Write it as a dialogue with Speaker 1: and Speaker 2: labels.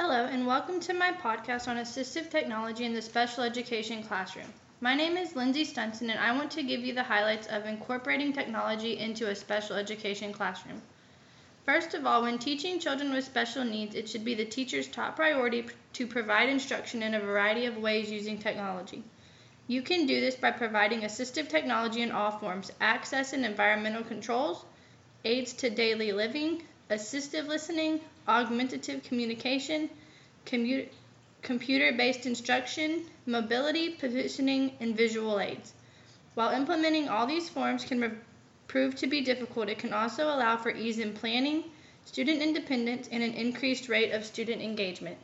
Speaker 1: Hello, and welcome to my podcast on assistive technology in the special education classroom. My name is Lindsay Stunson, and I want to give you the highlights of incorporating technology into a special education classroom. First of all, when teaching children with special needs, it should be the teacher's top priority to provide instruction in a variety of ways using technology. You can do this by providing assistive technology in all forms access and environmental controls, aids to daily living, assistive listening, augmentative communication, computer based instruction, mobility, positioning, and visual aids. While implementing all these forms can re- prove to be difficult, it can also allow for ease in planning, student independence, and an increased rate of student engagement.